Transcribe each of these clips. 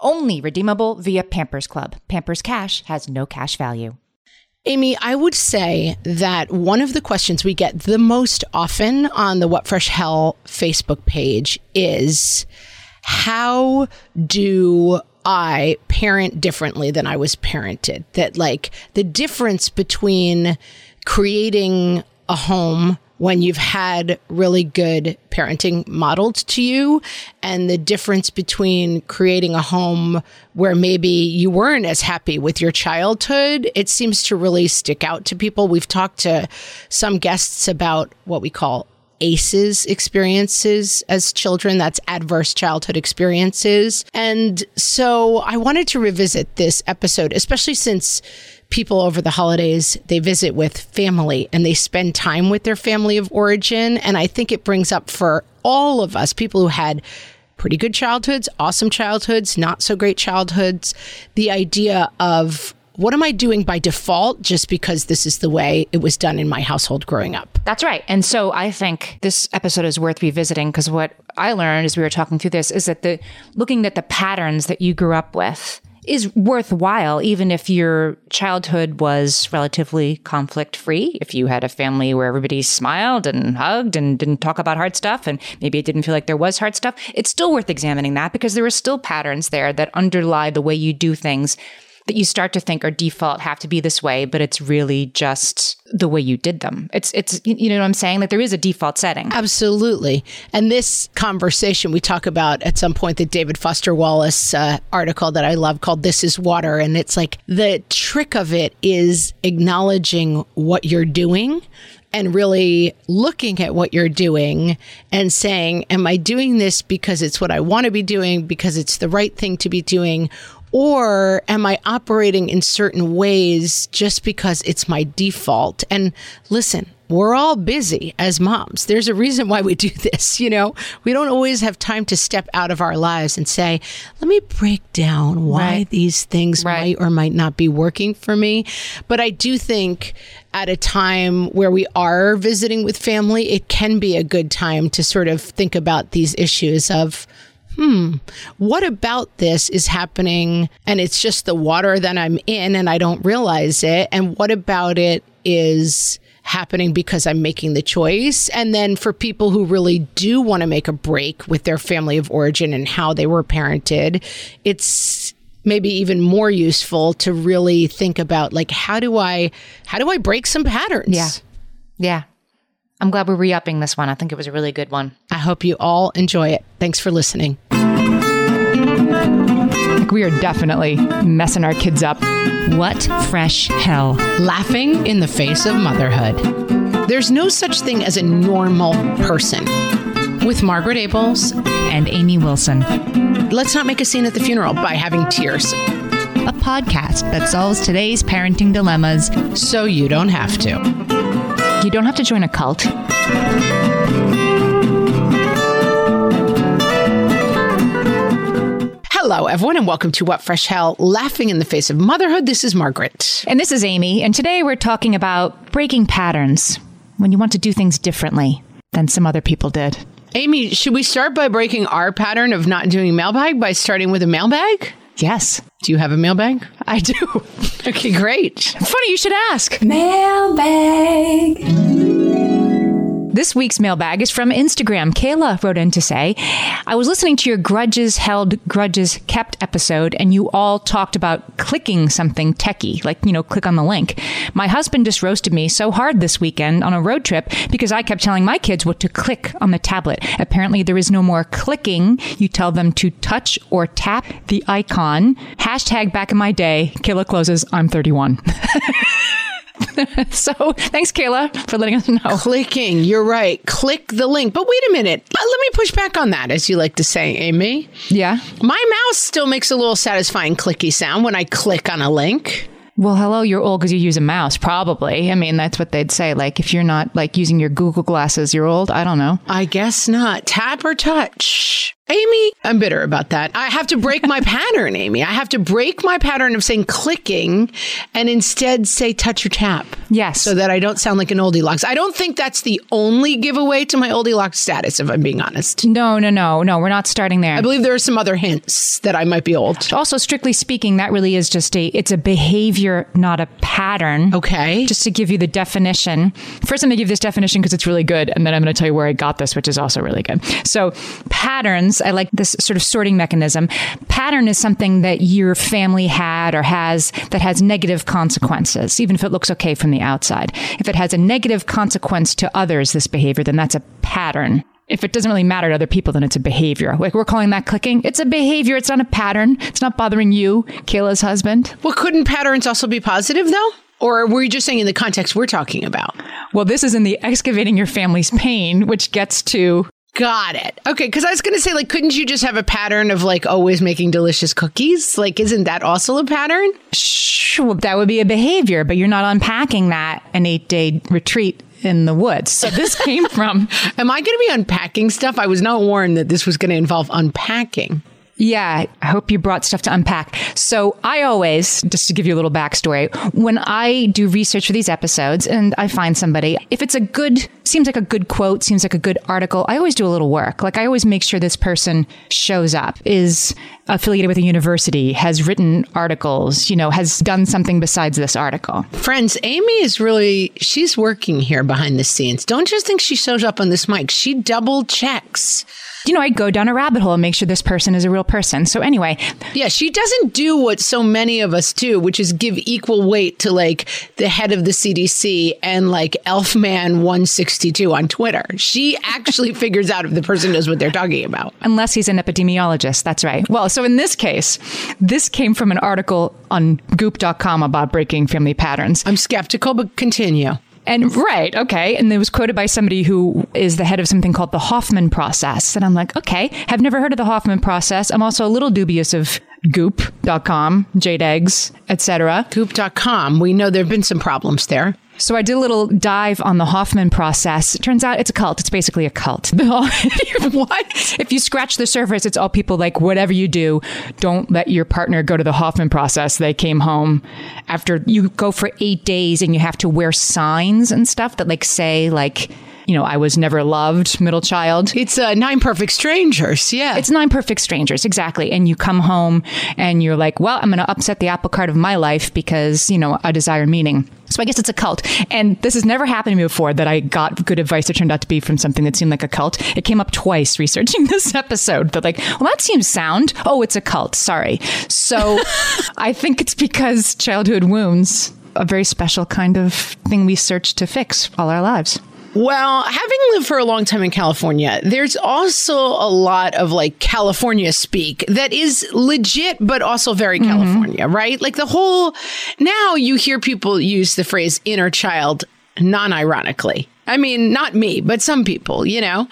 Only redeemable via Pampers Club. Pampers Cash has no cash value. Amy, I would say that one of the questions we get the most often on the What Fresh Hell Facebook page is how do I parent differently than I was parented? That, like, the difference between creating a home when you've had really good parenting modeled to you and the difference between creating a home where maybe you weren't as happy with your childhood it seems to really stick out to people we've talked to some guests about what we call ACEs experiences as children. That's adverse childhood experiences. And so I wanted to revisit this episode, especially since people over the holidays, they visit with family and they spend time with their family of origin. And I think it brings up for all of us, people who had pretty good childhoods, awesome childhoods, not so great childhoods, the idea of what am I doing by default just because this is the way it was done in my household growing up? That's right. And so I think this episode is worth revisiting because what I learned as we were talking through this is that the looking at the patterns that you grew up with is worthwhile, even if your childhood was relatively conflict free. If you had a family where everybody smiled and hugged and didn't talk about hard stuff, and maybe it didn't feel like there was hard stuff, it's still worth examining that because there are still patterns there that underlie the way you do things that you start to think are default have to be this way, but it's really just the way you did them. It's it's you know what I'm saying? That there is a default setting. Absolutely. And this conversation we talk about at some point the David Foster Wallace uh, article that I love called "This Is Water," and it's like the trick of it is acknowledging what you're doing and really looking at what you're doing and saying, Am I doing this because it's what I want to be doing, because it's the right thing to be doing? Or am I operating in certain ways just because it's my default? And listen, we're all busy as moms. There's a reason why we do this. You know, we don't always have time to step out of our lives and say, let me break down why Right. these things Right. might or might not be working for me. But I do think at a time where we are visiting with family, it can be a good time to sort of think about these issues of, hmm, what about this is happening and it's just the water that I'm in and I don't realize it? And what about it is happening because I'm making the choice? And then for people who really do want to make a break with their family of origin and how they were parented, it's maybe even more useful to really think about like how do I how do I break some patterns? Yeah. Yeah. I'm glad we're re-upping this one. I think it was a really good one. I hope you all enjoy it. Thanks for listening. We are definitely messing our kids up. What fresh hell? laughing in the face of motherhood. There's no such thing as a normal person. With Margaret Ables, And Amy Wilson, let's not make a scene at the funeral by having tears, a podcast that solves today's parenting dilemmas. so you don't have to. You don't have to join a cult. Hello, everyone, and welcome to What Fresh Hell Laughing in the Face of Motherhood. This is Margaret. And this is Amy, and today we're talking about breaking patterns when you want to do things differently than some other people did. Amy, should we start by breaking our pattern of not doing mailbag by starting with a mailbag? Yes. Do you have a mailbag? I do. Okay, great. Funny you should ask. Mailbag. This week's mailbag is from Instagram. Kayla wrote in to say, I was listening to your Grudges Held, Grudges Kept episode, and you all talked about clicking something techie, like, you know, click on the link. My husband just roasted me so hard this weekend on a road trip because I kept telling my kids what to click on the tablet. Apparently, there is no more clicking. You tell them to touch or tap the icon. Hashtag back in my day, Kayla closes, I'm 31. so thanks, Kayla, for letting us know. Clicking, you're right. Click the link. But wait a minute. Let me push back on that, as you like to say, Amy. Yeah. My mouse still makes a little satisfying clicky sound when I click on a link. Well, hello, you're old because you use a mouse, probably. I mean, that's what they'd say. Like, if you're not like using your Google glasses, you're old. I don't know. I guess not. Tap or touch. Amy, I'm bitter about that. I have to break my pattern, Amy. I have to break my pattern of saying clicking and instead say touch or tap. Yes. So that I don't sound like an oldie locks. I don't think that's the only giveaway to my oldie locks status, if I'm being honest. No, no, no, no. We're not starting there. I believe there are some other hints that I might be old. Also, strictly speaking, that really is just a it's a behavior, not a pattern. Okay. Just to give you the definition. First, I'm going to give this definition because it's really good, and then I'm going to tell you where I got this, which is also really good. So, patterns. I like this sort of sorting mechanism. Pattern is something that your family had or has that has negative consequences, even if it looks okay from the outside. If it has a negative consequence to others, this behavior, then that's a pattern if it doesn't really matter to other people, then it's a behavior. Like we're calling that clicking. It's a behavior. It's not a pattern. It's not bothering you, Kayla's husband. Well, couldn't patterns also be positive though? Or were you just saying in the context we're talking about? Well, this is in the excavating your family's pain, which gets to Got it. Okay, because I was going to say, like, couldn't you just have a pattern of like always making delicious cookies? Like, isn't that also a pattern? Sure, that would be a behavior, but you're not unpacking that an eight day retreat in the woods. So this came from. Am I going to be unpacking stuff? I was not warned that this was going to involve unpacking. Yeah, I hope you brought stuff to unpack. So I always, just to give you a little backstory, when I do research for these episodes and I find somebody, if it's a good, seems like a good quote, seems like a good article, I always do a little work. Like I always make sure this person shows up, is affiliated with a university, has written articles, you know, has done something besides this article. Friends, Amy is really, she's working here behind the scenes. Don't just think she shows up on this mic. She double checks you know, I go down a rabbit hole and make sure this person is a real person. So anyway, yeah, she doesn't do what so many of us do, which is give equal weight to like the head of the CDC and like Elfman 162 on Twitter. She actually figures out if the person knows what they're talking about. Unless he's an epidemiologist. That's right. Well, so in this case, this came from an article on goop.com about breaking family patterns. I'm skeptical, but continue. And right, okay. And it was quoted by somebody who is the head of something called the Hoffman process. And I'm like, okay, have never heard of the Hoffman process. I'm also a little dubious of goop.com, jade eggs, etc. Goop.com. We know there have been some problems there. So I did a little dive on the Hoffman process. It turns out it's a cult. It's basically a cult. what? If you scratch the surface, it's all people like whatever you do, don't let your partner go to the Hoffman process. They came home after you go for 8 days and you have to wear signs and stuff that like say like you know, I was never loved, middle child. It's uh, Nine Perfect Strangers. Yeah. It's Nine Perfect Strangers, exactly. And you come home and you're like, well, I'm going to upset the apple cart of my life because, you know, I desire meaning. So I guess it's a cult. And this has never happened to me before that I got good advice that turned out to be from something that seemed like a cult. It came up twice researching this episode. That like, well, that seems sound. Oh, it's a cult. Sorry. So I think it's because childhood wounds, a very special kind of thing we search to fix all our lives. Well, having lived for a long time in California, there's also a lot of like California speak that is legit, but also very mm-hmm. California, right? Like the whole, now you hear people use the phrase inner child non ironically. I mean, not me, but some people, you know?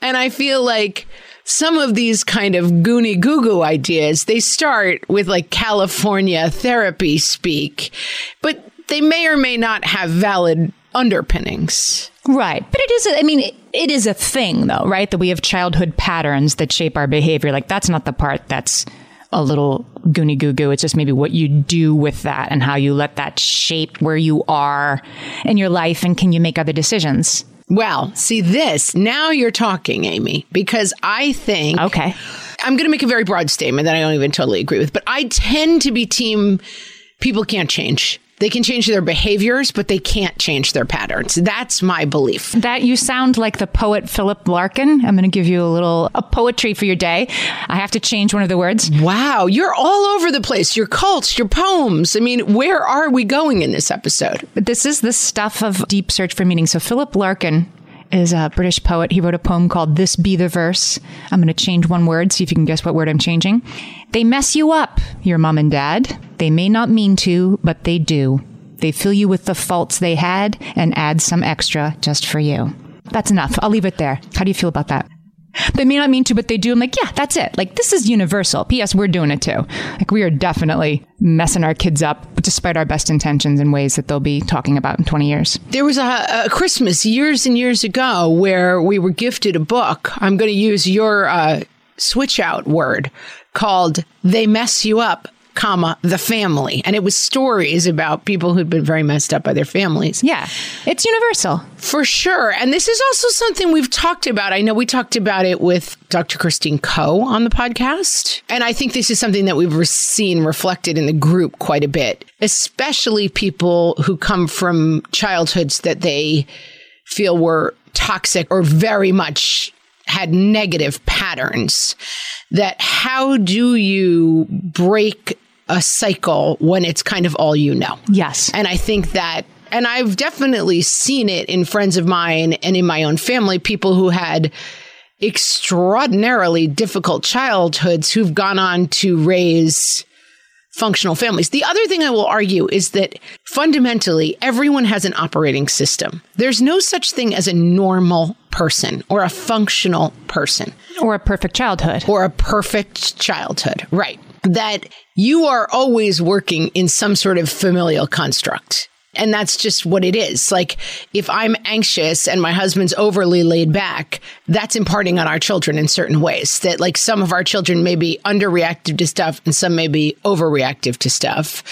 And I feel like, some of these kind of goony goo goo ideas, they start with like California therapy speak, but they may or may not have valid underpinnings. Right. But it is, a, I mean, it, it is a thing though, right? That we have childhood patterns that shape our behavior. Like that's not the part that's a little goony goo goo. It's just maybe what you do with that and how you let that shape where you are in your life and can you make other decisions? Well, see this, now you're talking, Amy, because I think. Okay. I'm going to make a very broad statement that I don't even totally agree with, but I tend to be team people can't change They can change their behaviors, but they can't change their patterns. That's my belief. That you sound like the poet Philip Larkin. I'm going to give you a little a poetry for your day. I have to change one of the words. Wow, you're all over the place. Your cults, your poems. I mean, where are we going in this episode? But this is the stuff of deep search for meaning. So Philip Larkin is a British poet. He wrote a poem called This Be the Verse. I'm going to change one word, see if you can guess what word I'm changing. They mess you up, your mom and dad. They may not mean to, but they do. They fill you with the faults they had and add some extra just for you. That's enough. I'll leave it there. How do you feel about that? They may not mean to, but they do. I'm like, yeah, that's it. Like, this is universal. P.S. We're doing it too. Like, we are definitely messing our kids up despite our best intentions in ways that they'll be talking about in 20 years. There was a, a Christmas years and years ago where we were gifted a book. I'm going to use your uh, switch out word called They Mess You Up comma the family. And it was stories about people who'd been very messed up by their families. Yeah, it's universal. for sure. And this is also something we've talked about. I know we talked about it with dr christine koh on the podcast. And i think this is something that we've seen reflected in the group quite a bit especially people who come from childhoods that they feel were toxic or very much had negative patterns. That how do you break a cycle when it's kind of all you know Yes. and I think that, and I've definitely seen it in friends of mine and in my own family, people who had extraordinarily difficult childhoods who've gone on to raise functional families. The other thing I will argue is that fundamentally, everyone has an operating system. There's no such thing as a normal person or a functional person Or a perfect childhood. or a perfect childhood. Right. That you are always working in some sort of familial construct. And that's just what it is. Like, if I'm anxious and my husband's overly laid back, that's imparting on our children in certain ways. That, like, some of our children may be underreactive to stuff and some may be overreactive to stuff.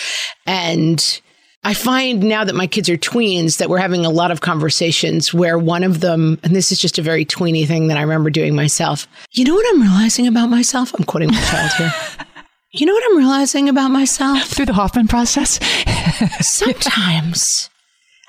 And I find now that my kids are tweens that we're having a lot of conversations where one of them, and this is just a very tweeny thing that I remember doing myself. You know what I'm realizing about myself? I'm quoting my child here. You know what I'm realizing about myself? Through the Hoffman process. Sometimes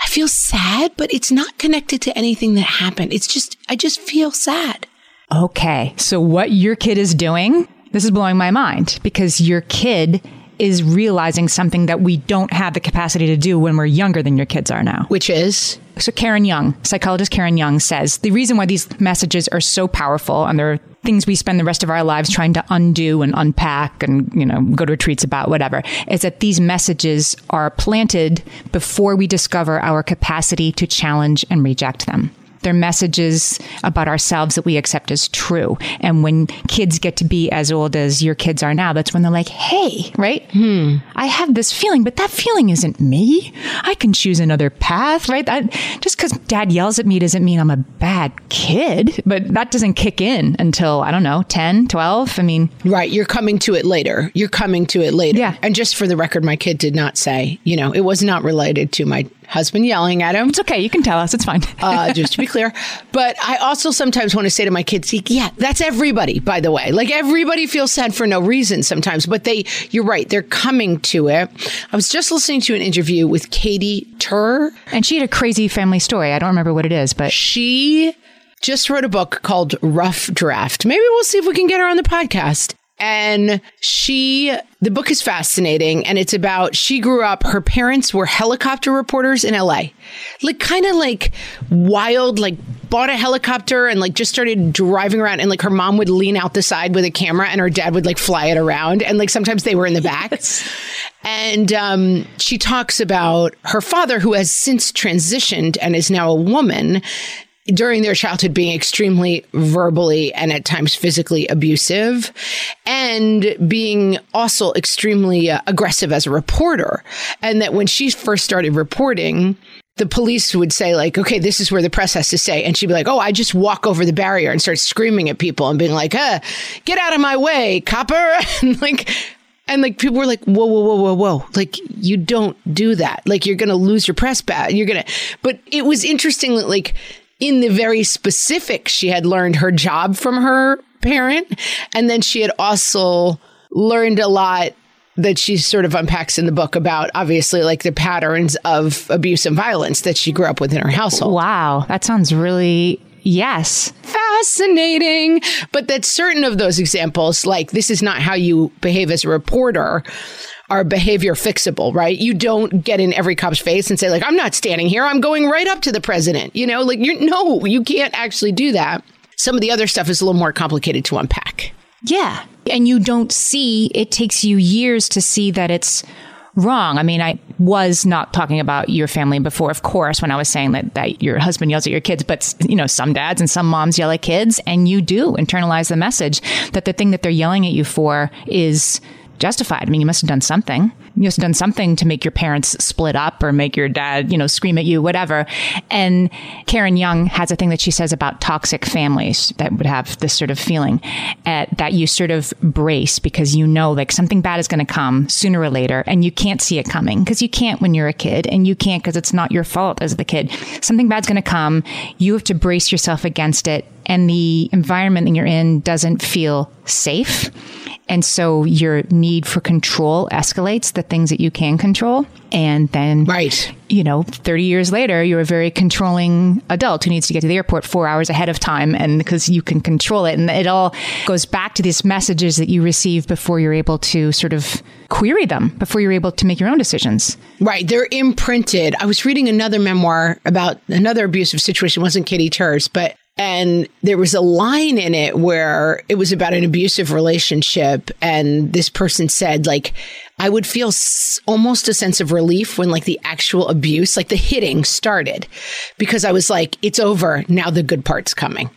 I feel sad, but it's not connected to anything that happened. It's just, I just feel sad. Okay. So what your kid is doing, this is blowing my mind because your kid is realizing something that we don't have the capacity to do when we're younger than your kids are now. Which is, So Karen Young, psychologist Karen Young says the reason why these messages are so powerful and they're things we spend the rest of our lives trying to undo and unpack and you know go to retreats about whatever is that these messages are planted before we discover our capacity to challenge and reject them. They're messages about ourselves that we accept as true. And when kids get to be as old as your kids are now, that's when they're like, hey, right? Hmm. I have this feeling, but that feeling isn't me. I can choose another path, right? That, just because dad yells at me doesn't mean I'm a bad kid, but that doesn't kick in until, I don't know, 10, 12. I mean, right, you're coming to it later. You're coming to it later. Yeah. And just for the record, my kid did not say, you know, it was not related to my husband yelling at him. it's okay. You can tell us. It's fine. uh, just to be clear. But I also sometimes want to say to my kids, yeah, that's everybody, by the way. Like everybody feels sad for no reason sometimes, but they, you're right, they're coming to it. I was just listening to an interview with Katy Tur. and she had a crazy family story. I don't remember what it is, but She just wrote a book called Rough Draft. Maybe we'll see if we can get her on the podcast. And she, the book is fascinating. And it's about, she grew up, her parents were helicopter reporters in LA. Like, kind of like wild, like, bought a helicopter and like just started driving around. And like, her mom would lean out the side with a camera and her dad would like fly it around. And like, sometimes they were in the back. And um, she talks about her father, who has since transitioned and is now a woman, during their childhood being extremely verbally and at times physically abusive and being also extremely uh, aggressive as a reporter. And that when she first started reporting, the police would say like, okay, this is where the press has to say. And she'd be like, oh, I just walk over the barrier and start screaming at people and being like, uh, get out of my way, copper. and like, and like people were like, whoa, whoa, whoa, whoa, whoa. Like you don't do that. Like you're going to lose your press badge. You're going to, but it was interesting that like in the very specific, she had learned her job from her parent. And then she had also learned a lot that she sort of unpacks in the book about obviously like the patterns of abuse and violence that she grew up with in her household. Wow, that sounds really yes. Fascinating. But that certain of those examples, like this is not how you behave as a reporter, are behavior fixable, right? You don't get in every cop's face and say, like, I'm not standing here. I'm going right up to the president. You know, like you're no, you can't actually do that. Some of the other stuff is a little more complicated to unpack. Yeah. And you don't see, it takes you years to see that it's wrong. I mean, I was not talking about your family before, of course, when I was saying that, that your husband yells at your kids, but you know, some dads and some moms yell at kids and you do internalize the message that the thing that they're yelling at you for is justified. I mean, you must have done something. You must have done something to make your parents split up or make your dad, you know, scream at you, whatever. And Karen Young has a thing that she says about toxic families that would have this sort of feeling uh, that you sort of brace because you know like something bad is going to come sooner or later and you can't see it coming because you can't when you're a kid and you can't because it's not your fault as the kid. Something bad's going to come. You have to brace yourself against it and the environment that you're in doesn't feel safe and so your need for control escalates the things that you can control. And then, right. you know, 30 years later, you're a very controlling adult who needs to get to the airport four hours ahead of time. And because you can control it. And it all goes back to these messages that you receive before you're able to sort of query them, before you're able to make your own decisions. Right. They're imprinted. I was reading another memoir about another abusive situation. It wasn't Katy Tur's, but and there was a line in it where it was about an abusive relationship. And this person said, like, I would feel s- almost a sense of relief when, like, the actual abuse, like the hitting started because I was like, it's over. Now the good part's coming.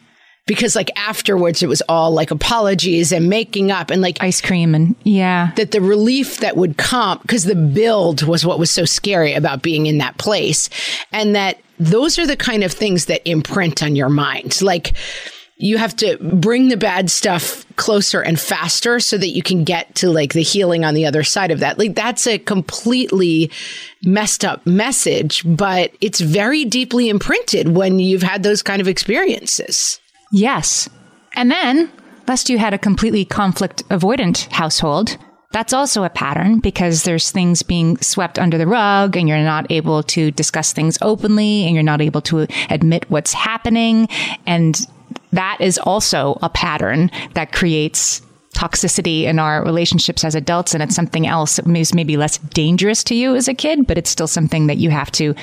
Because, like, afterwards, it was all like apologies and making up and like ice cream and yeah. That the relief that would come, because the build was what was so scary about being in that place. And that those are the kind of things that imprint on your mind. Like you have to bring the bad stuff closer and faster so that you can get to like the healing on the other side of that. Like that's a completely messed up message, but it's very deeply imprinted when you've had those kind of experiences. Yes. And then, lest you had a completely conflict avoidant household, that's also a pattern because there's things being swept under the rug and you're not able to discuss things openly and you're not able to admit what's happening. And that is also a pattern that creates toxicity in our relationships as adults. And it's something else that is maybe less dangerous to you as a kid, but it's still something that you have to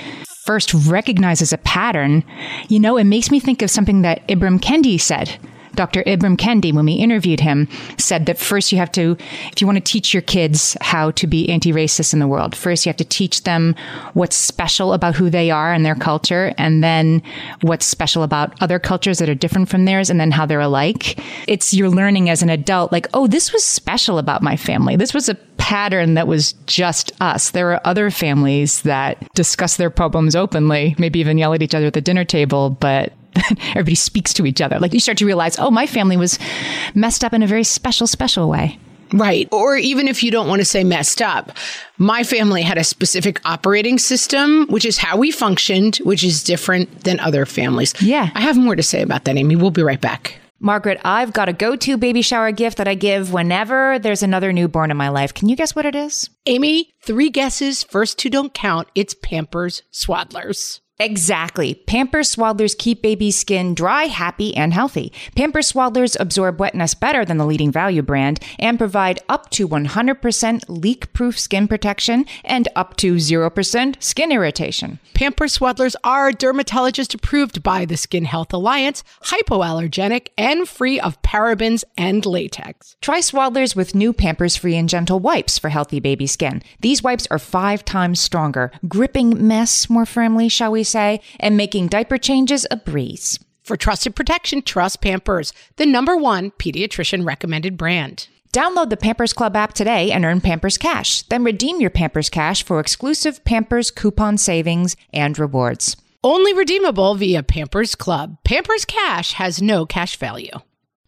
first recognize as a pattern. You know, it makes me think of something that Ibram Kendi said Dr. Ibram Kendi, when we interviewed him, said that first you have to, if you want to teach your kids how to be anti racist in the world, first you have to teach them what's special about who they are and their culture, and then what's special about other cultures that are different from theirs, and then how they're alike. It's you're learning as an adult, like, oh, this was special about my family. This was a pattern that was just us. There are other families that discuss their problems openly, maybe even yell at each other at the dinner table, but everybody speaks to each other. Like you start to realize, oh, my family was messed up in a very special, special way. Right. Or even if you don't want to say messed up, my family had a specific operating system, which is how we functioned, which is different than other families. Yeah. I have more to say about that, Amy. We'll be right back. Margaret, I've got a go to baby shower gift that I give whenever there's another newborn in my life. Can you guess what it is? Amy, three guesses. First two don't count. It's Pampers Swaddlers. Exactly. Pampers Swaddlers keep baby's skin dry, happy, and healthy. Pampers Swaddlers absorb wetness better than the leading value brand and provide up to 100% leak proof skin protection and up to 0% skin irritation. Pampers Swaddlers are dermatologist approved by the Skin Health Alliance, hypoallergenic, and free of parabens and latex. Try Swaddlers with new Pampers Free and Gentle wipes for healthy baby skin. These wipes are five times stronger, gripping mess more firmly, shall we say, and making diaper changes a breeze. For trusted protection, trust Pampers, the number one pediatrician recommended brand. Download the Pampers Club app today and earn Pampers Cash. Then redeem your Pampers Cash for exclusive Pampers coupon savings and rewards. Only redeemable via Pampers Club. Pampers Cash has no cash value.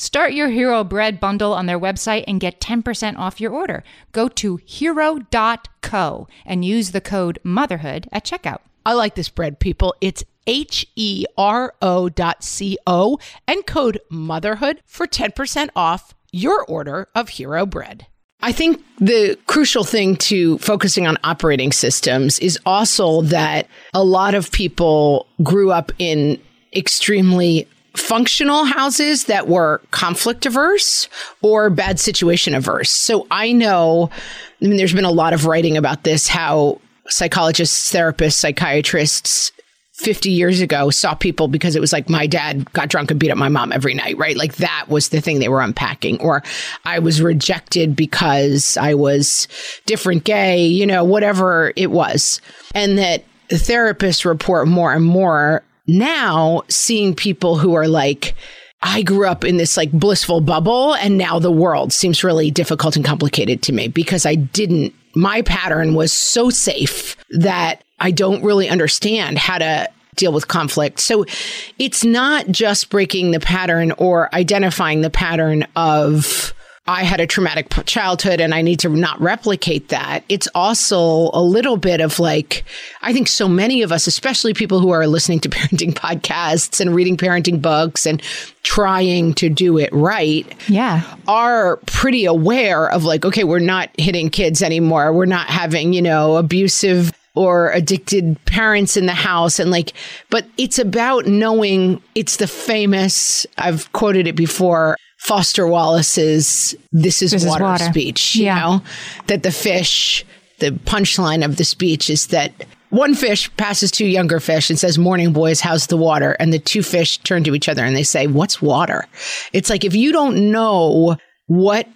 Start your Hero Bread bundle on their website and get 10% off your order. Go to hero.co and use the code motherhood at checkout. I like this bread, people. It's H E R O dot C O and code motherhood for 10% off your order of Hero Bread. I think the crucial thing to focusing on operating systems is also that a lot of people grew up in extremely functional houses that were conflict averse or bad situation averse. So I know, I mean, there's been a lot of writing about this, how psychologists, therapists, psychiatrists 50 years ago saw people because it was like my dad got drunk and beat up my mom every night, right? Like that was the thing they were unpacking. Or I was rejected because I was different gay, you know, whatever it was. And that therapists report more and more now seeing people who are like, I grew up in this like blissful bubble and now the world seems really difficult and complicated to me because I didn't, my pattern was so safe that I don't really understand how to deal with conflict. So it's not just breaking the pattern or identifying the pattern of, I had a traumatic childhood and I need to not replicate that. It's also a little bit of like, I think so many of us, especially people who are listening to parenting podcasts and reading parenting books and trying to do it right. Yeah. Are pretty aware of like, okay, we're not hitting kids anymore. We're not having, you know, abusive or addicted parents in the house and like but it's about knowing it's the famous I've quoted it before Foster Wallace's This is, This is water, water. speech, you Yeah. know, that the fish, the punchline of the speech is that one fish passes two younger fish and says, Morning, boys, how's the water? And the two fish turn to each other and they say, What's water? It's like if you don't know what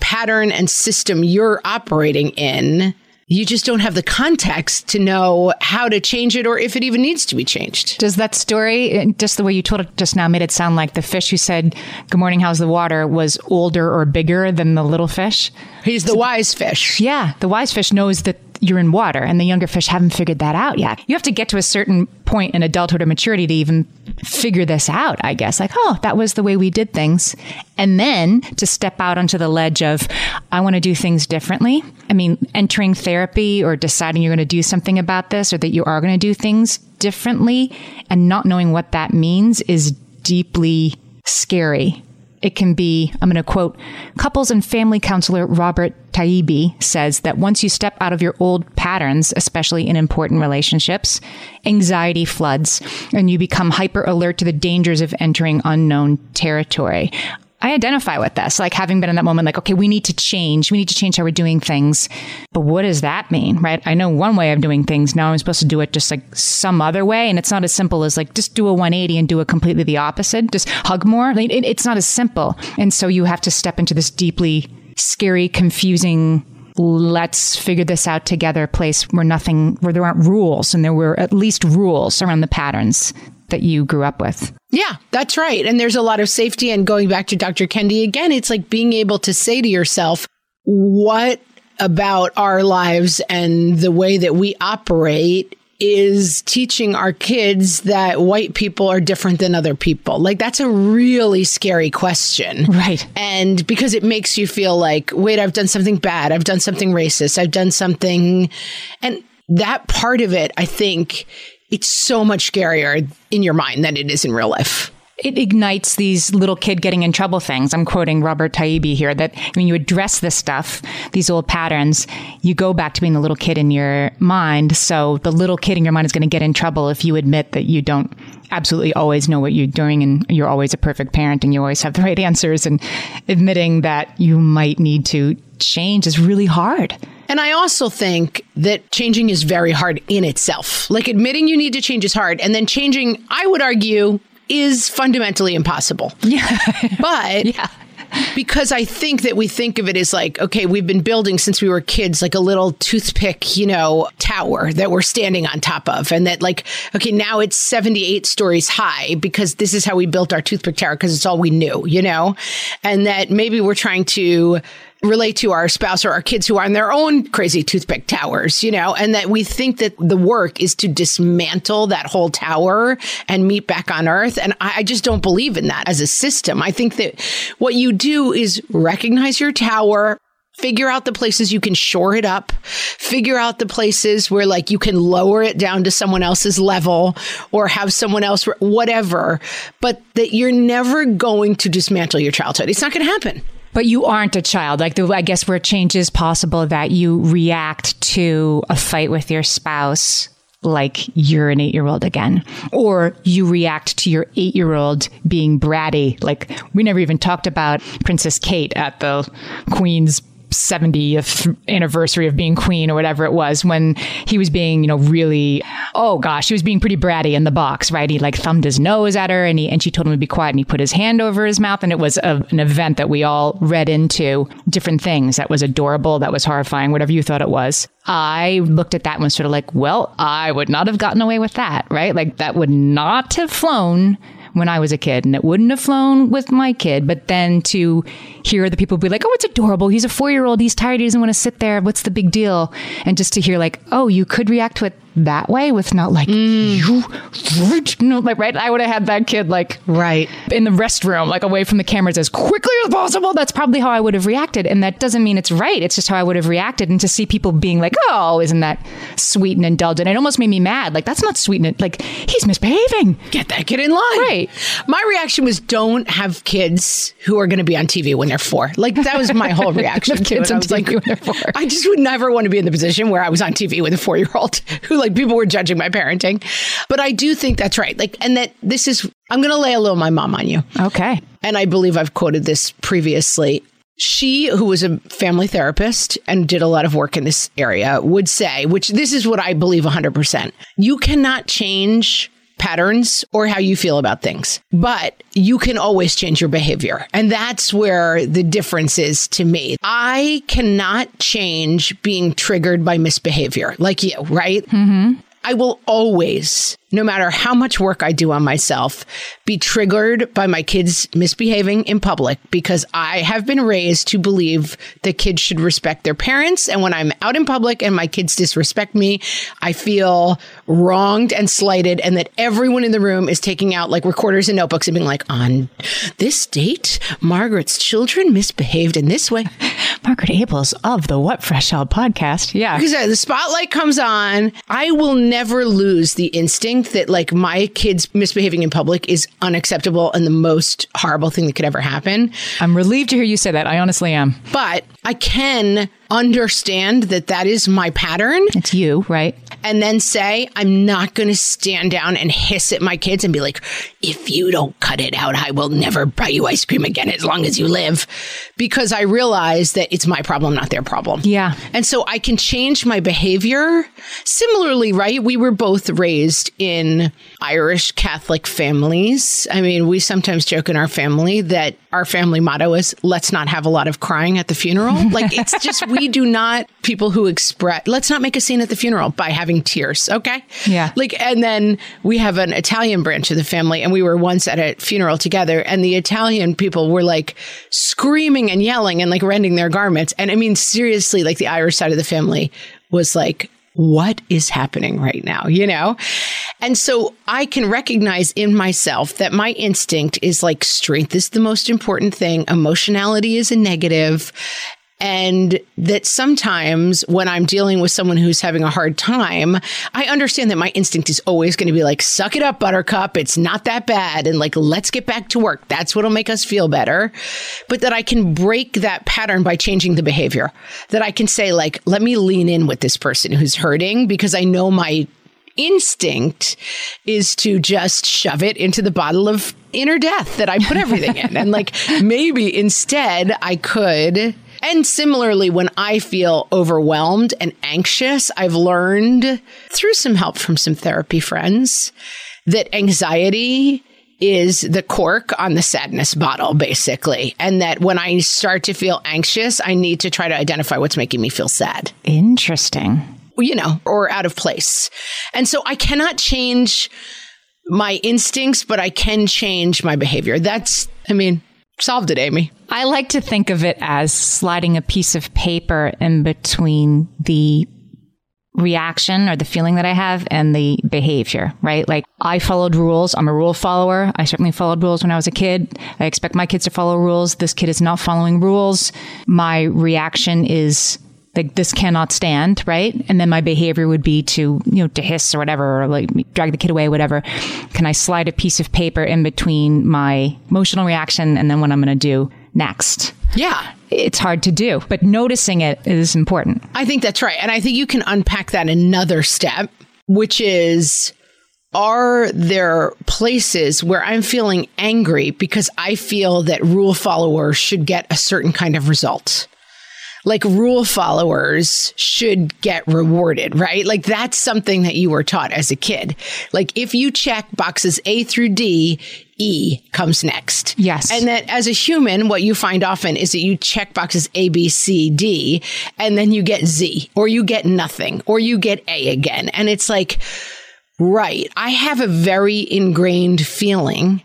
pattern and system you're operating in, you just don't have the context to know how to change it or if it even needs to be changed. Does that story, just the way you told it just now, made it sound like the fish who said, Good morning, how's the water, was older or bigger than the little fish? He's the wise fish. Yeah, the wise fish knows that you're in water, and the younger fish haven't figured that out yet. You have to get to a certain point in adulthood or maturity to even figure this out, I guess. Like, oh, that was the way we did things. And then to step out onto the ledge of, I want to do things differently. I mean, entering therapy or deciding you're going to do something about this or that you are going to do things differently and not knowing what that means is deeply scary. It can be, I'm going to quote, couples and family counselor Robert Taibbi says that once you step out of your old patterns, especially in important relationships, anxiety floods and you become hyper alert to the dangers of entering unknown territory. I identify with this, like having been in that moment, like, okay, we need to change. We need to change how we're doing things. But what does that mean, right? I know one way of doing things. Now I'm supposed to do it just like some other way. And it's not as simple as like just do a 180 and do it completely the opposite. Just hug more. Like, it, it's not as simple. And so you have to step into this deeply scary, confusing, let's figure this out together place where nothing, where there aren't rules and there were at least rules around the patterns that you grew up with. Yeah, that's right. And there's a lot of safety. And going back to Dr. Kendi again, it's like being able to say to yourself, what about our lives and the way that we operate is teaching our kids that white people are different than other people. Like that's a really scary question. Right. And because it makes you feel like, wait, I've done something bad. I've done something racist. I've done something. And that part of it, I think it's so much scarier in your mind than it is in real life it ignites these little kid getting in trouble things. I'm quoting Robert Taibbi here that when you address this stuff, these old patterns, you go back to being the little kid in your mind. So the little kid in your mind is going to get in trouble if you admit that you don't absolutely always know what you're doing and you're always a perfect parent and you always have the right answers and admitting that you might need to change is really hard. And I also think that changing is very hard in itself. Like admitting you need to change is hard. And then changing, I would argue, is fundamentally impossible. Yeah. But yeah. because I think that we think of it as like, okay, we've been building since we were kids, like a little toothpick, you know, tower that we're standing on top of. And that, like, okay, now it's 78 stories high because this is how we built our toothpick tower because it's all we knew, you know? And that maybe we're trying to relate to our spouse or our kids who are on their own crazy toothpick towers, you know, and that we think that the work is to dismantle that whole tower and meet back on earth. And I just don't believe in that as a system. I think that what you do is recognize your tower, figure out the places you can shore it up, figure out the places where like you can lower it down to someone else's level or have someone else, whatever, but that you're never going to dismantle your childhood. It's not going to happen. But you aren't a child. Like, the, I guess where change is possible that you react to a fight with your spouse like you're an eight year old again. Or you react to your eight year old being bratty. Like, we never even talked about Princess Kate at the Queen's 70th anniversary of being queen or whatever it was when he was being, you know, really, oh gosh, he was being pretty bratty in the box, right? He like thumbed his nose at her and he, and she told him to be quiet and he put his hand over his mouth. And it was a, an event that we all read into different things. That was adorable. That was horrifying, whatever you thought it was. I looked at that and was sort of like, well, I would not have gotten away with that, right? Like that would not have flown when I was a kid, and it wouldn't have flown with my kid. But then to hear the people be like, "Oh, it's adorable. He's a four year old. He's tired. He doesn't want to sit there. What's the big deal?" And just to hear like, "Oh, you could react to it that way with not like mm. you no like right? I would have had that kid like right. in the restroom like away from the cameras as quickly as possible. That's probably how i would have reacted. And that doesn't mean it's right. It's just how i would have reacted. And to see people being like oh isn't that sweet and indulgent? It almost made me mad. Like that's not sweet and like he's misbehaving. Get that kid in line. Right. My reaction was don't have kids who are going to be on tv when they're four. Like that was my whole reaction kids I was like i just would never want to be in the position where i was on tv with a four year old who like people were judging my parenting. But I do think that's right. Like, and that this is, I'm going to lay a little my mom on you. Okay. And I believe I've quoted this previously. She, who was a family therapist and did a lot of work in this area, would say, which this is what I believe 100%. You cannot change patterns or how you feel about things, but you can always change your behavior. And that's where the difference is to me. I cannot change being triggered by misbehavior like you, right? Mm-hmm. I will always no matter how much work I do on myself, be triggered by my kids misbehaving in public because I have been raised to believe that kids should respect their parents. And when I'm out in public and my kids disrespect me, I feel wronged and slighted, and that everyone in the room is taking out like recorders and notebooks and being like, on this date, Margaret's children misbehaved in this way. Margaret Ables of the What Fresh Hell podcast. Yeah. Because uh, the spotlight comes on. I will never lose the instinct think that like my kids misbehaving in public is unacceptable and the most horrible thing that could ever happen. I'm relieved to hear you say that. I honestly am. But I can understand that that is my pattern. It's you, right? And then say, I'm not going to stand down and hiss at my kids and be like, if you don't cut it out, I will never buy you ice cream again as long as you live. Because I realize that it's my problem, not their problem. Yeah. And so I can change my behavior. Similarly, right? We were both raised in Irish Catholic families. I mean, we sometimes joke in our family that our family motto is let's not have a lot of crying at the funeral. like it's just, we do not people who express, let's not make a scene at the funeral by having tears. Okay. Yeah. Like, and then we have an Italian branch of the family and we were once at a funeral together and the Italian people were like screaming and yelling and like rending their garments. And I mean, seriously, like the Irish side of the family was like, what is happening right now, you know? And so I can recognize in myself that my instinct is like strength is the most important thing, emotionality is a negative, and that sometimes when I'm dealing with someone who's having a hard time, I understand that my instinct is always going to be like, suck it up, buttercup. It's not that bad. And like, let's get back to work. That's what'll make us feel better. But that I can break that pattern by changing the behavior. That I can say, like, let me lean in with this person who's hurting because I know my instinct is to just shove it into the bottle of inner death that I put everything in. And like maybe instead I could. And similarly, when I feel overwhelmed and anxious, I've learned through some help from some therapy friends that anxiety is the cork on the sadness bottle, basically. And that when I start to feel anxious, I need to try to identify what's making me feel sad. Interesting. You know, or out of place. And so I cannot change my instincts, but I can change my behavior. That's, I mean, solved it, Amy. I like to think of it as sliding a piece of paper in between the reaction or the feeling that I have and the behavior, right? Like I followed rules. I'm a rule follower. I certainly followed rules when I was a kid. I expect my kids to follow rules. This kid is not following rules. My reaction is like this cannot stand, right? And then my behavior would be to, you know, to hiss or whatever, or like drag the kid away, whatever. Can I slide a piece of paper in between my emotional reaction and then what I'm going to do next? Yeah. It's hard to do, but noticing it is important. I think that's right. And I think you can unpack that another step, which is are there places where I'm feeling angry because I feel that rule followers should get a certain kind of result? Like rule followers should get rewarded, right? Like that's something that you were taught as a kid. Like if you check boxes A through D, E comes next. Yes. And that as a human, what you find often is that you check boxes A, B, C, D, and then you get Z, or you get nothing, or you get A again. And it's like, right. I have a very ingrained feeling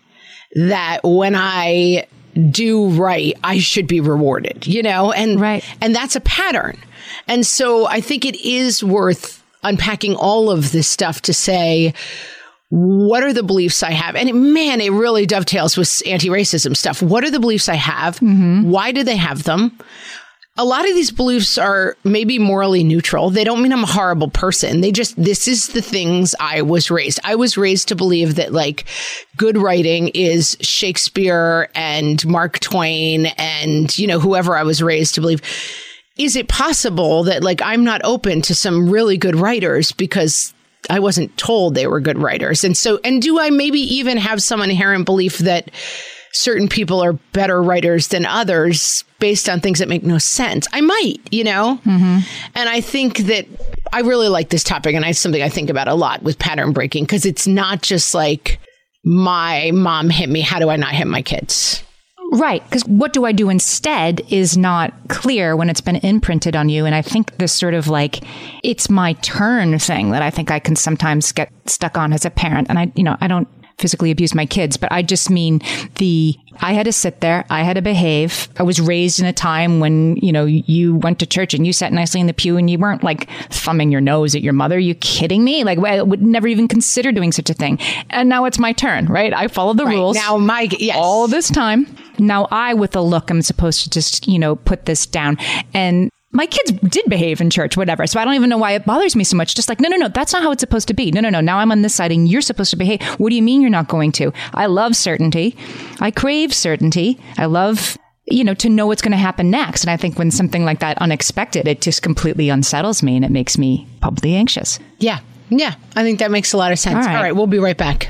that when I do right, I should be rewarded, you know? And right. and that's a pattern. And so I think it is worth unpacking all of this stuff to say what are the beliefs I have? And man, it really dovetails with anti racism stuff. What are the beliefs I have? Mm-hmm. Why do they have them? A lot of these beliefs are maybe morally neutral. They don't mean I'm a horrible person. They just, this is the things I was raised. I was raised to believe that like good writing is Shakespeare and Mark Twain and, you know, whoever I was raised to believe is it possible that like I'm not open to some really good writers because I wasn't told they were good writers. And so, and do I maybe even have some inherent belief that certain people are better writers than others based on things that make no sense? I might, you know? Mm-hmm. And I think that I really like this topic. And it's something I think about a lot with pattern breaking because it's not just like, my mom hit me. How do I not hit my kids? Right. Because what do I do instead is not clear when it's been imprinted on you. And I think this sort of like, it's my turn thing that I think I can sometimes get stuck on as a parent. And I, you know, I don't physically abuse my kids, but I just mean the, I had to sit there. I had to behave. I was raised in a time when, you know, you went to church and you sat nicely in the pew and you weren't like thumbing your nose at your mother. Are you kidding me? Like I would never even consider doing such a thing. And now it's my turn, right? I follow the right. rules. Now my, yes. All this time. Now I, with a look, I'm supposed to just, you know, put this down. And my kids did behave in church, whatever. So I don't even know why it bothers me so much. Just like, no, no, no, that's not how it's supposed to be. No, no, no. Now I'm on this side and you're supposed to behave. What do you mean you're not going to? I love certainty. I crave certainty. I love you know, to know what's going to happen next. And I think when something like that unexpected, it just completely unsettles me and it makes me probably anxious. Yeah. Yeah. I think that makes a lot of sense. All right. All right we'll be right back.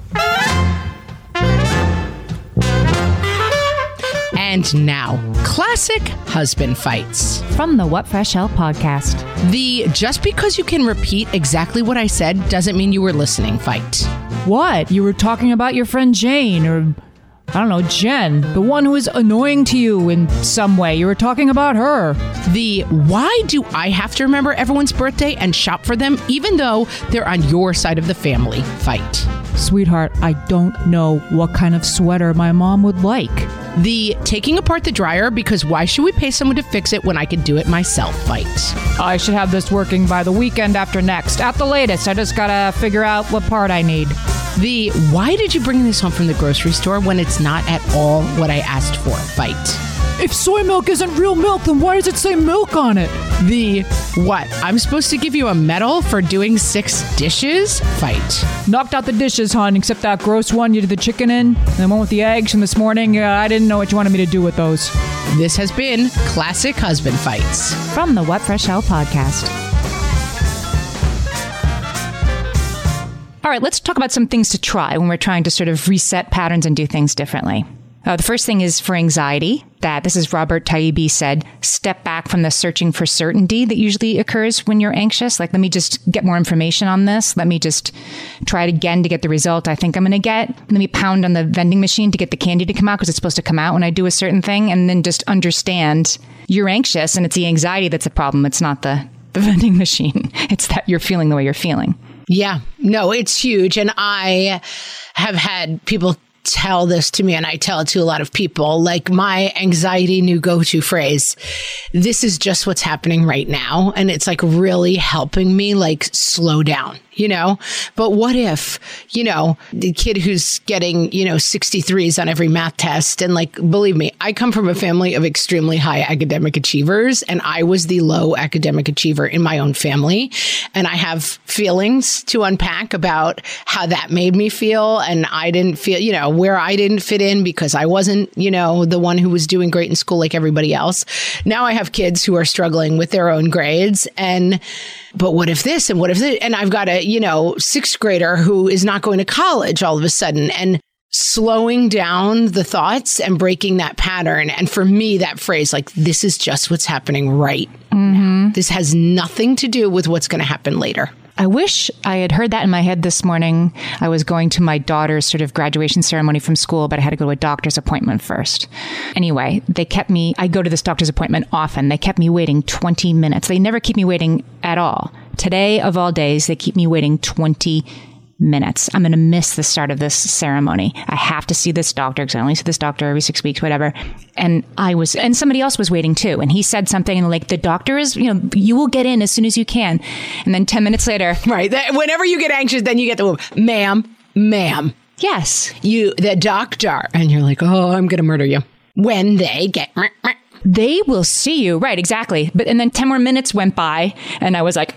And now, classic husband fights. From the What Fresh Hell podcast. The just because you can repeat exactly what I said doesn't mean you were listening fight. What? You were talking about your friend Jane or I don't know, Jen, the one who is annoying to you in some way. You were talking about her. The why do I have to remember everyone's birthday and shop for them even though they're on your side of the family fight? Sweetheart, I don't know what kind of sweater my mom would like. The taking apart the dryer because why should we pay someone to fix it when I can do it myself fight? I should have this working by the weekend after next. At the latest, I just gotta figure out what part I need. The why did you bring this home from the grocery store when it's not at all what I asked for fight? If soy milk isn't real milk, then why does it say milk on it? The what? I'm supposed to give you a medal for doing six dishes? Fight. Knocked out the dishes, hon, except that gross one you did the chicken in, and the one with the eggs from this morning. Uh, I didn't know what you wanted me to do with those. This has been Classic Husband Fights. From the What Fresh Hell podcast. All right, let's talk about some things to try when we're trying to sort of reset patterns and do things differently. Uh, the first thing is for anxiety, that this is Robert Taibbi said, step back from the searching for certainty that usually occurs when you're anxious. Like, let me just get more information on this. Let me just try it again to get the result I think I'm going to get. Let me pound on the vending machine to get the candy to come out because it's supposed to come out when I do a certain thing. And then just understand you're anxious and it's the anxiety that's the problem. It's not the, the vending machine. It's that you're feeling the way you're feeling. Yeah, no, it's huge. And I have had people tell this to me and I tell it to a lot of people like my anxiety new go-to phrase this is just what's happening right now and it's like really helping me like slow down you know? But what if, you know, the kid who's getting, you know, 63s on every math test and like, believe me, I come from a family of extremely high academic achievers and I was the low academic achiever in my own family. And I have feelings to unpack about how that made me feel. And I didn't feel, you know, where I didn't fit in because I wasn't, you know, the one who was doing great in school like everybody else. Now I have kids who are struggling with their own grades and, but what if this and what if this? And I've got a, you know, sixth grader who is not going to college all of a sudden and slowing down the thoughts and breaking that pattern. And for me, that phrase, like, this is just what's happening right mm-hmm. now. This has nothing to do with what's going to happen later. I wish I had heard that in my head this morning. I was going to my daughter's sort of graduation ceremony from school, but I had to go to a doctor's appointment first. Anyway, they kept me, I go to this doctor's appointment often. They kept me waiting 20 minutes. They never keep me waiting at all. Today, of all days, they keep me waiting 20 minutes. I'm going to miss the start of this ceremony. I have to see this doctor because I only see this doctor every six weeks, whatever. And I was, and somebody else was waiting too. And he said something and like, the doctor is, you know, you will get in as soon as you can. And then 10 minutes later. Right. Whenever you get anxious, then you get the ma'am, ma'am. Yes. You, the doctor. And you're like, oh, I'm going to murder you. When they get, they will see you. Right, exactly. But and then 10 more minutes went by and I was like,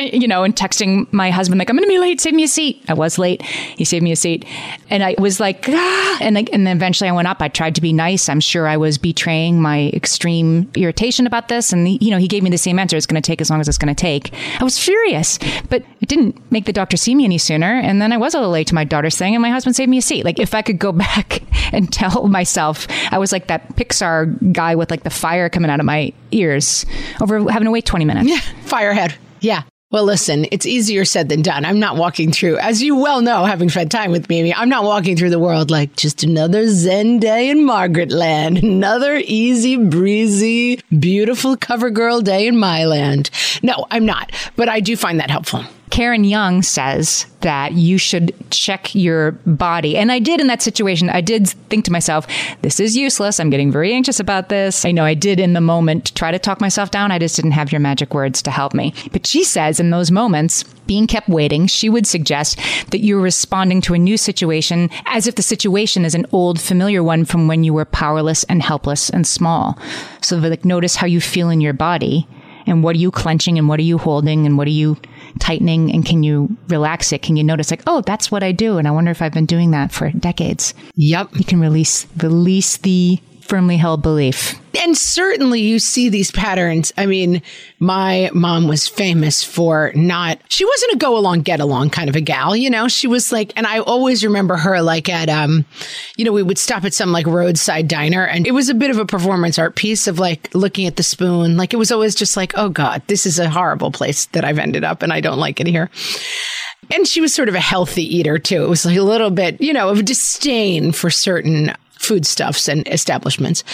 you know, and texting my husband like, I'm going to be late, save me a seat. I was late. He saved me a seat. And I was like, ah, and like, and then eventually I went up. I tried to be nice. I'm sure I was betraying my extreme irritation about this. And you know, he gave me the same answer. It's going to take as long as it's going to take. I was furious, but it didn't make the doctor see me any sooner. And then I was a little late to my daughter's thing and my husband saved me a seat. Like if I could go back and tell myself I was like that Pixar guy with like the fire coming out of my ears over having to wait 20 minutes. Yeah, firehead. Yeah. Well, listen, it's easier said than done. I'm not walking through, as you well know, having spent time with me, I'm not walking through the world like just another Zen day in Margaret land, another easy breezy, beautiful cover girl day in my land. No, I'm not, but I do find that helpful. Karen Young says that you should check your body. And I did in that situation. I did think to myself, this is useless. I'm getting very anxious about this. I know I did in the moment try to talk myself down. I just didn't have your magic words to help me. But she says in those moments, being kept waiting, she would suggest that you're responding to a new situation as if the situation is an old familiar one from when you were powerless and helpless and small. So like notice how you feel in your body and what are you clenching and what are you holding and what are you tightening and can you relax it? Can you notice like oh that's what i do and i wonder if i've been doing that for decades? Yep. you can release release the firmly held belief And certainly you see these patterns. I mean, my mom was famous for not, she wasn't a go along, get along kind of a gal, you know? She was like, and I always remember her like at, um, you know, we would stop at some like roadside diner and it was a bit of a performance art piece of like looking at the spoon. Like it was always just like, oh God, this is a horrible place that I've ended up and I don't like it here. And she was sort of a healthy eater too. It was like a little bit, you know, of disdain for certain foodstuffs and establishments.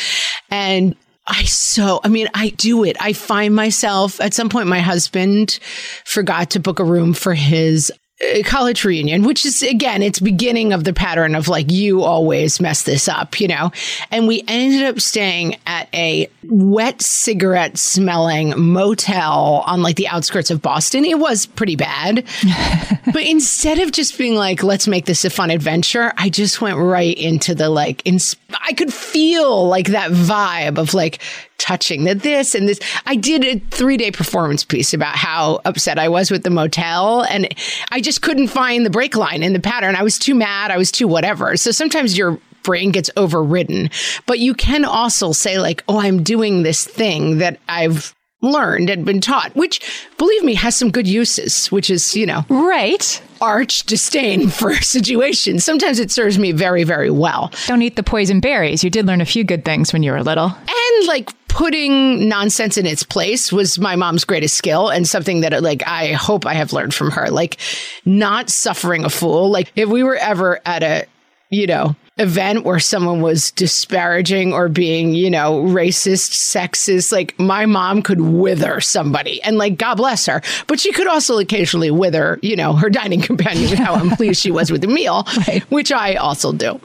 And I so, I mean, I do it. I find myself at some point, my husband forgot to book a room for his Uh, college reunion, which is again, it's beginning of the pattern of like, you always mess this up, you know? And we ended up staying at a wet cigarette smelling motel on like the outskirts of Boston. It was pretty bad. but instead of just being like, let's make this a fun adventure, I just went right into the like, ins- I could feel like that vibe of like, touching that this and this. I did a three day performance piece about how upset I was with the motel and I just couldn't find the break line in the pattern. I was too mad. I was too whatever. So sometimes your brain gets overridden, but you can also say like, Oh, I'm doing this thing that I've learned and been taught, which believe me has some good uses, which is, you know, right arch disdain for situations. Sometimes it serves me very, very well. don't eat the poison berries you did learn a few good things when you were little And like putting nonsense in its place was my mom's greatest skill and something that like I hope I have learned from her. Like not suffering a fool. Like if we were ever at a, you know, event where someone was disparaging or being, you know, racist, sexist, like my mom could wither somebody and like God bless her. But she could also occasionally wither, you know, her dining companion with how unpleased she was with the meal, which I also do.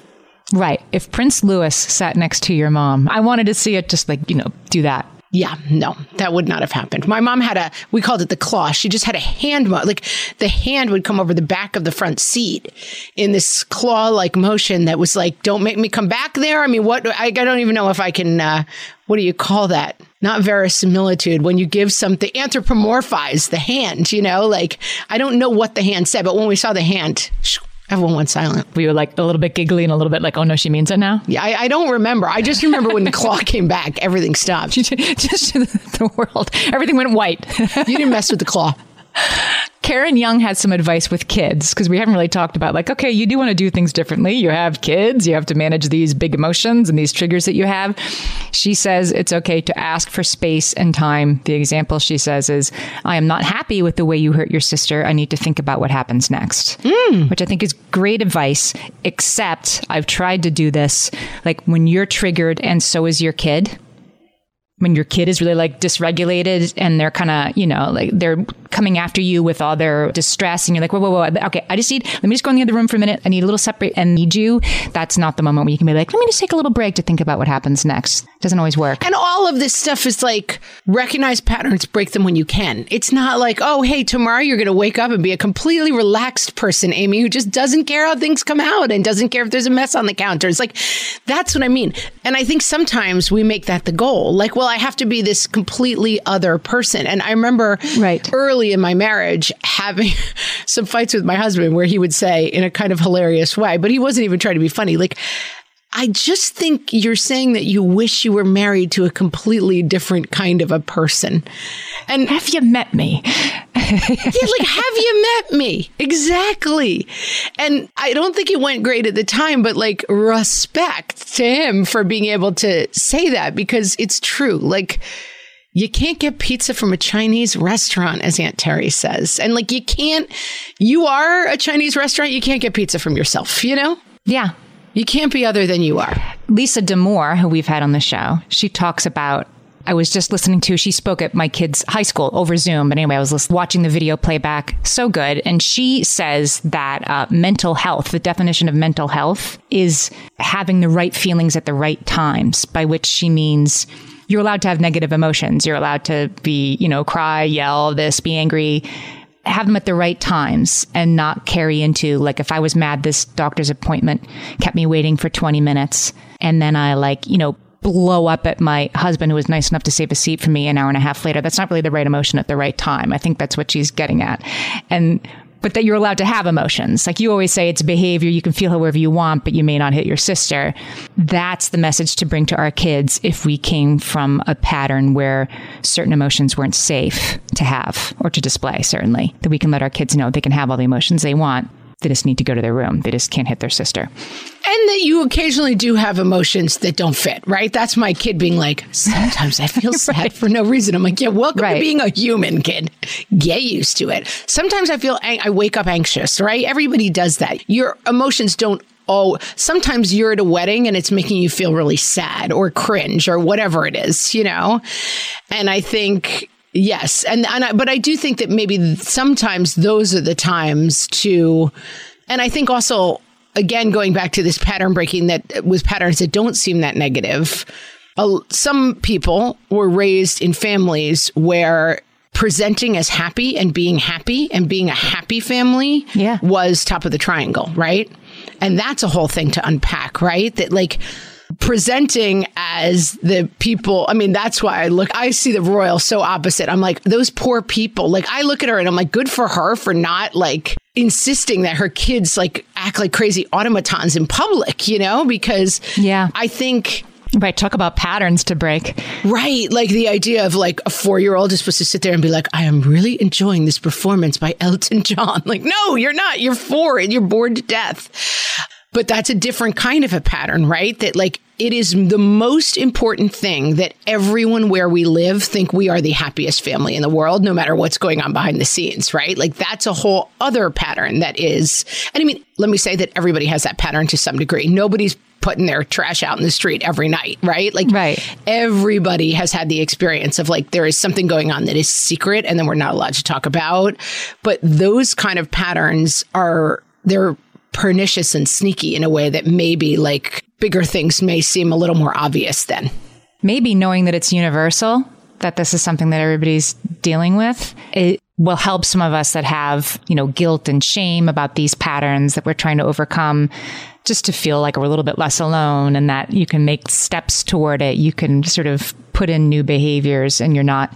Right if prince louis sat next to your mom i wanted to see it just like you know do that Yeah, no, that would not have happened. My mom had a, we called it the claw. She just had a hand, mo- like the hand would come over the back of the front seat in this claw like motion that was like, don't make me come back there. I mean, what, I, I don't even know if I can, uh, what do you call that? Not verisimilitude. When you give something, anthropomorphize the hand, you know, like I don't know what the hand said, but when we saw the hand, shoo, everyone went silent. we were like a little bit giggly and a little bit like oh no she means it now Yeah, I, I don't remember. I just remember when the claw came back, everything stopped. just the world everything went white You didn't mess with the claw. Karen Young has some advice with kids because we haven't really talked about like, okay, you do want to do things differently. You have kids, you have to manage these big emotions and these triggers that you have. She says it's okay to ask for space and time. The example she says is, I am not happy with the way you hurt your sister. I need to think about what happens next, hmm. which I think is great advice, except I've tried to do this like when you're triggered and so is your kid when your kid is really like dysregulated and they're kind of you know like they're coming after you with all their distress and you're like, whoa, whoa, whoa. Okay, I just need, let me just go in the other room for a minute. I need a little separate and need you. That's not the moment where you can be like, let me just take a little break to think about what happens next. Doesn't always work. And all of this stuff is like recognize patterns, break them when you can. It's not like, oh, hey, tomorrow you're going to wake up and be a completely relaxed person, Amy, who just doesn't care how things come out and doesn't care if there's a mess on the counter. It's like, that's what I mean. And I think sometimes we make that the goal. Like, well, I have to be this completely other person. And I remember Right. early in my marriage having some fights with my husband where he would say in a kind of hilarious way, but he wasn't even trying to be funny, like, I just think you're saying that you wish you were married to a completely different kind of a person. And Have you met me? yeah, like, have you met me? Exactly. And I don't think it went great at the time, but like, respect to him for being able to say that because it's true. Like, you can't get pizza from a Chinese restaurant, as Aunt Terry says. And like, you can't, you are a Chinese restaurant, you can't get pizza from yourself, you know? Yeah. You can't be other than you are. Lisa Damour, who we've had on the show, she talks about. I was just listening to, she spoke at my kids' high school over Zoom. But anyway, I was watching the video playback. So good. And she says that uh, mental health, the definition of mental health is having the right feelings at the right times, by which she means you're allowed to have negative emotions. You're allowed to be, you know, cry, yell, this, be angry, have them at the right times and not carry into like if I was mad this doctor's appointment kept me waiting for 20 minutes and then I like, you know, blow up at my husband who was nice enough to save a seat for me an hour and a half later. That's not really the right emotion at the right time. I think that's what she's getting at. And but that you're allowed to have emotions. Like you always say, it's behavior. You can feel however you want, but you may not hit your sister. That's the message to bring to our kids if we came from a pattern where certain emotions weren't safe to have or to display, certainly. That we can let our kids know they can have all the emotions they want. They just need to go to their room. They just can't hit their sister. And that you occasionally do have emotions that don't fit, right? That's my kid being like, sometimes I feel sad for no reason. I'm like, yeah, welcome Right. to being a human, kid. Get used to it. Sometimes I feel, ang- I wake up anxious, right? Everybody does that. Your emotions don't Oh, sometimes you're at a wedding and it's making you feel really sad or cringe or whatever it is, you know? And I think, yes. And, and I, but I do think that maybe sometimes those are the times to, and I think also, again, going back to this pattern breaking that with patterns that don't seem that negative, uh, some people were raised in families where presenting as happy and being happy and being a happy family Yeah. was top of the triangle, right? And that's a whole thing to unpack, right? That like presenting as the people, I mean, that's why I look, I see the royal so opposite. I'm like, those poor people. Like, I look at her and I'm like, good for her for not like insisting that her kids like act like crazy automatons in public, you know? Because Yeah. I think. Right. Talk about patterns to break. Right. Like the idea of like a four year old is supposed to sit there and be like, I am really enjoying this performance by Elton John. Like, no, you're not. You're four and you're bored to death. But that's a different kind of a pattern, right? That like it is the most important thing that everyone where we live think we are the happiest family in the world, no matter what's going on behind the scenes, right? Like that's a whole other pattern that is, and I mean, let me say that everybody has that pattern to some degree. Nobody's putting their trash out in the street every night, right? Like Right. everybody has had the experience of like there is something going on that is secret and then we're not allowed to talk about. But those kind of patterns are they're pernicious and sneaky in a way that maybe like bigger things may seem a little more obvious then. maybe knowing that it's universal, that this is something that everybody's dealing with, it will help some of us that have, you know, guilt and shame about these patterns that we're trying to overcome just to feel like we're a little bit less alone and that you can make steps toward it. You can sort of put in new behaviors and you're not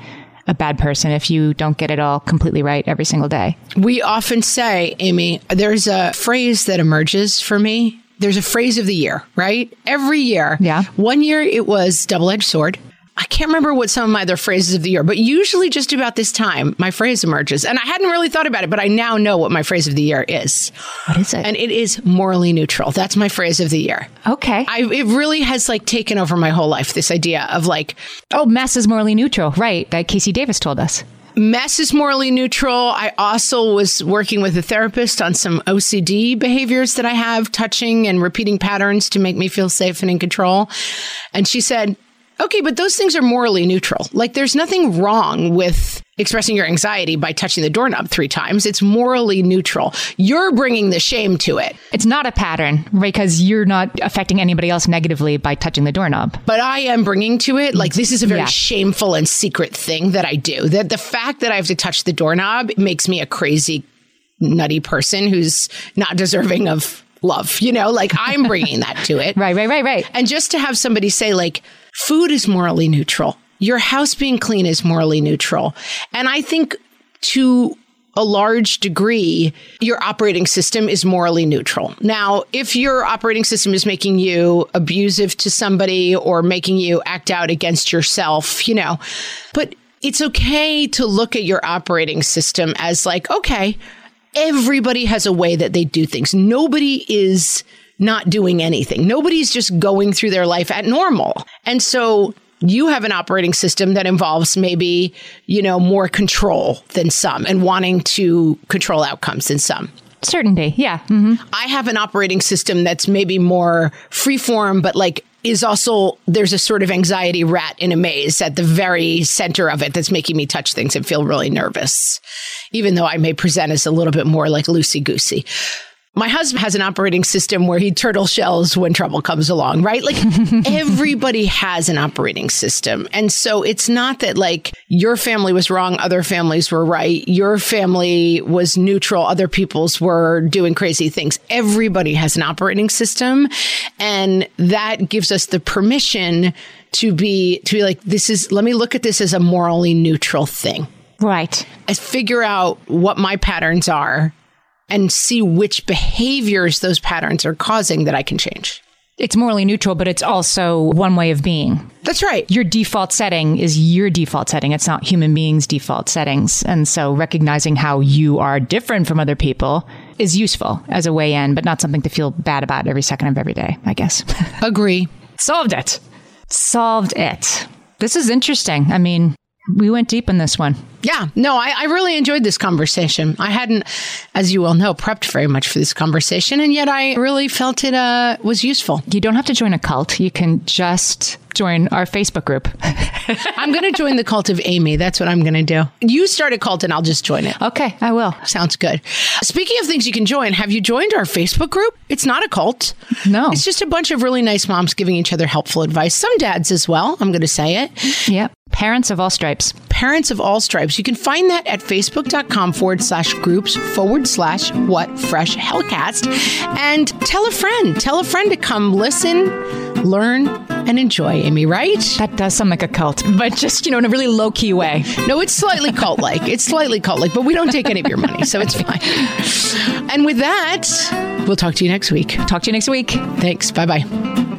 a bad person if you don't get it all completely right every single day. We often say, Amy, there's a phrase that emerges for me. There's a phrase of the year, right? Every year. Yeah. One year it was double edged sword. I can't remember what some of my other phrases of the year, but usually just about this time, my phrase emerges. And I hadn't really thought about it, but I now know what my phrase of the year is. What is it? And it is morally neutral. That's my phrase of the year. okay. I, it really has like taken over my whole life. This idea of like, oh, mess is morally neutral. Right. That KC Davis told us. mess is morally neutral. I also was working with a therapist on some OCD behaviors that I have, touching and repeating patterns to make me feel safe and in control. And she said, Okay, but those things are morally neutral. Like there's nothing wrong with expressing your anxiety by touching the doorknob three times. It's morally neutral. You're bringing the shame to it. It's not a pattern because you're not affecting anybody else negatively by touching the doorknob. But I am bringing to it like this is a very Yeah. shameful and secret thing that I do. That the fact that I have to touch the doorknob makes me a crazy nutty person who's not deserving of love. You know, like I'm bringing that to it. Right, right, right, right. And just to have somebody say, like, food is morally neutral, your house being clean is morally neutral. And I think to a large degree, your operating system is morally neutral. Now, if your operating system is making you abusive to somebody or making you act out against yourself, you know, but it's okay to look at your operating system as like, okay, everybody has a way that they do things. Nobody is not doing anything. Nobody's just going through their life at normal. And so you have an operating system that involves maybe, you know, more control than some and wanting to control outcomes than some. Certainty. Yeah. hmm I have an operating system that's maybe more freeform, but like is also there's a sort of anxiety rat in a maze at the very center of it that's making me touch things and feel really nervous, even though I may present as a little bit more like loosey goosey. My husband has an operating system where he turtle shells when trouble comes along, right? Like everybody has an operating system. And so it's not that like your family was wrong, other families were right. Your family was neutral, other people's were doing crazy things. Everybody has an operating system. And that gives us the permission to be, to be like, this is, let me look at this as a morally neutral thing. Right. I figure out what my patterns are and see which behaviors those patterns are causing that I can change. It's morally neutral, but it's also one way of being. That's right. Your default setting is your default setting. It's not human beings' default settings. And so recognizing how you are different from other people is useful as a way in, but not something to feel bad about every second of every day, I guess. Agree. Solved it. Solved it. This is interesting. I mean, we went deep in this one. Yeah, no, I, I really enjoyed this conversation. I hadn't, as you well know, prepped very much for this conversation, and yet I really felt it uh, was useful. You don't have to join a cult. You can just join our Facebook group. I'm going to join the cult of Amy. That's what I'm going to do. You start a cult, and I'll just join it. okay, I will. Sounds good. Speaking of things you can join, have you joined our Facebook group? It's not a cult. No. It's just a bunch of really nice moms giving each other helpful advice. Some dads as well. I'm going to say it. Yep. Parents of all stripes. Parents of all stripes. You can find that at facebook.com forward slash groups forward slash what fresh hellcast. And tell a friend. Tell a friend to come listen, learn, and enjoy, Amy, right? That does sound like a cult, but just, you know, in a really low key way. No, it's slightly cult like. It's slightly cult like, but we don't take any of your money, so it's fine. And with that, we'll talk to you next week. Talk to you next week. Thanks. Bye bye.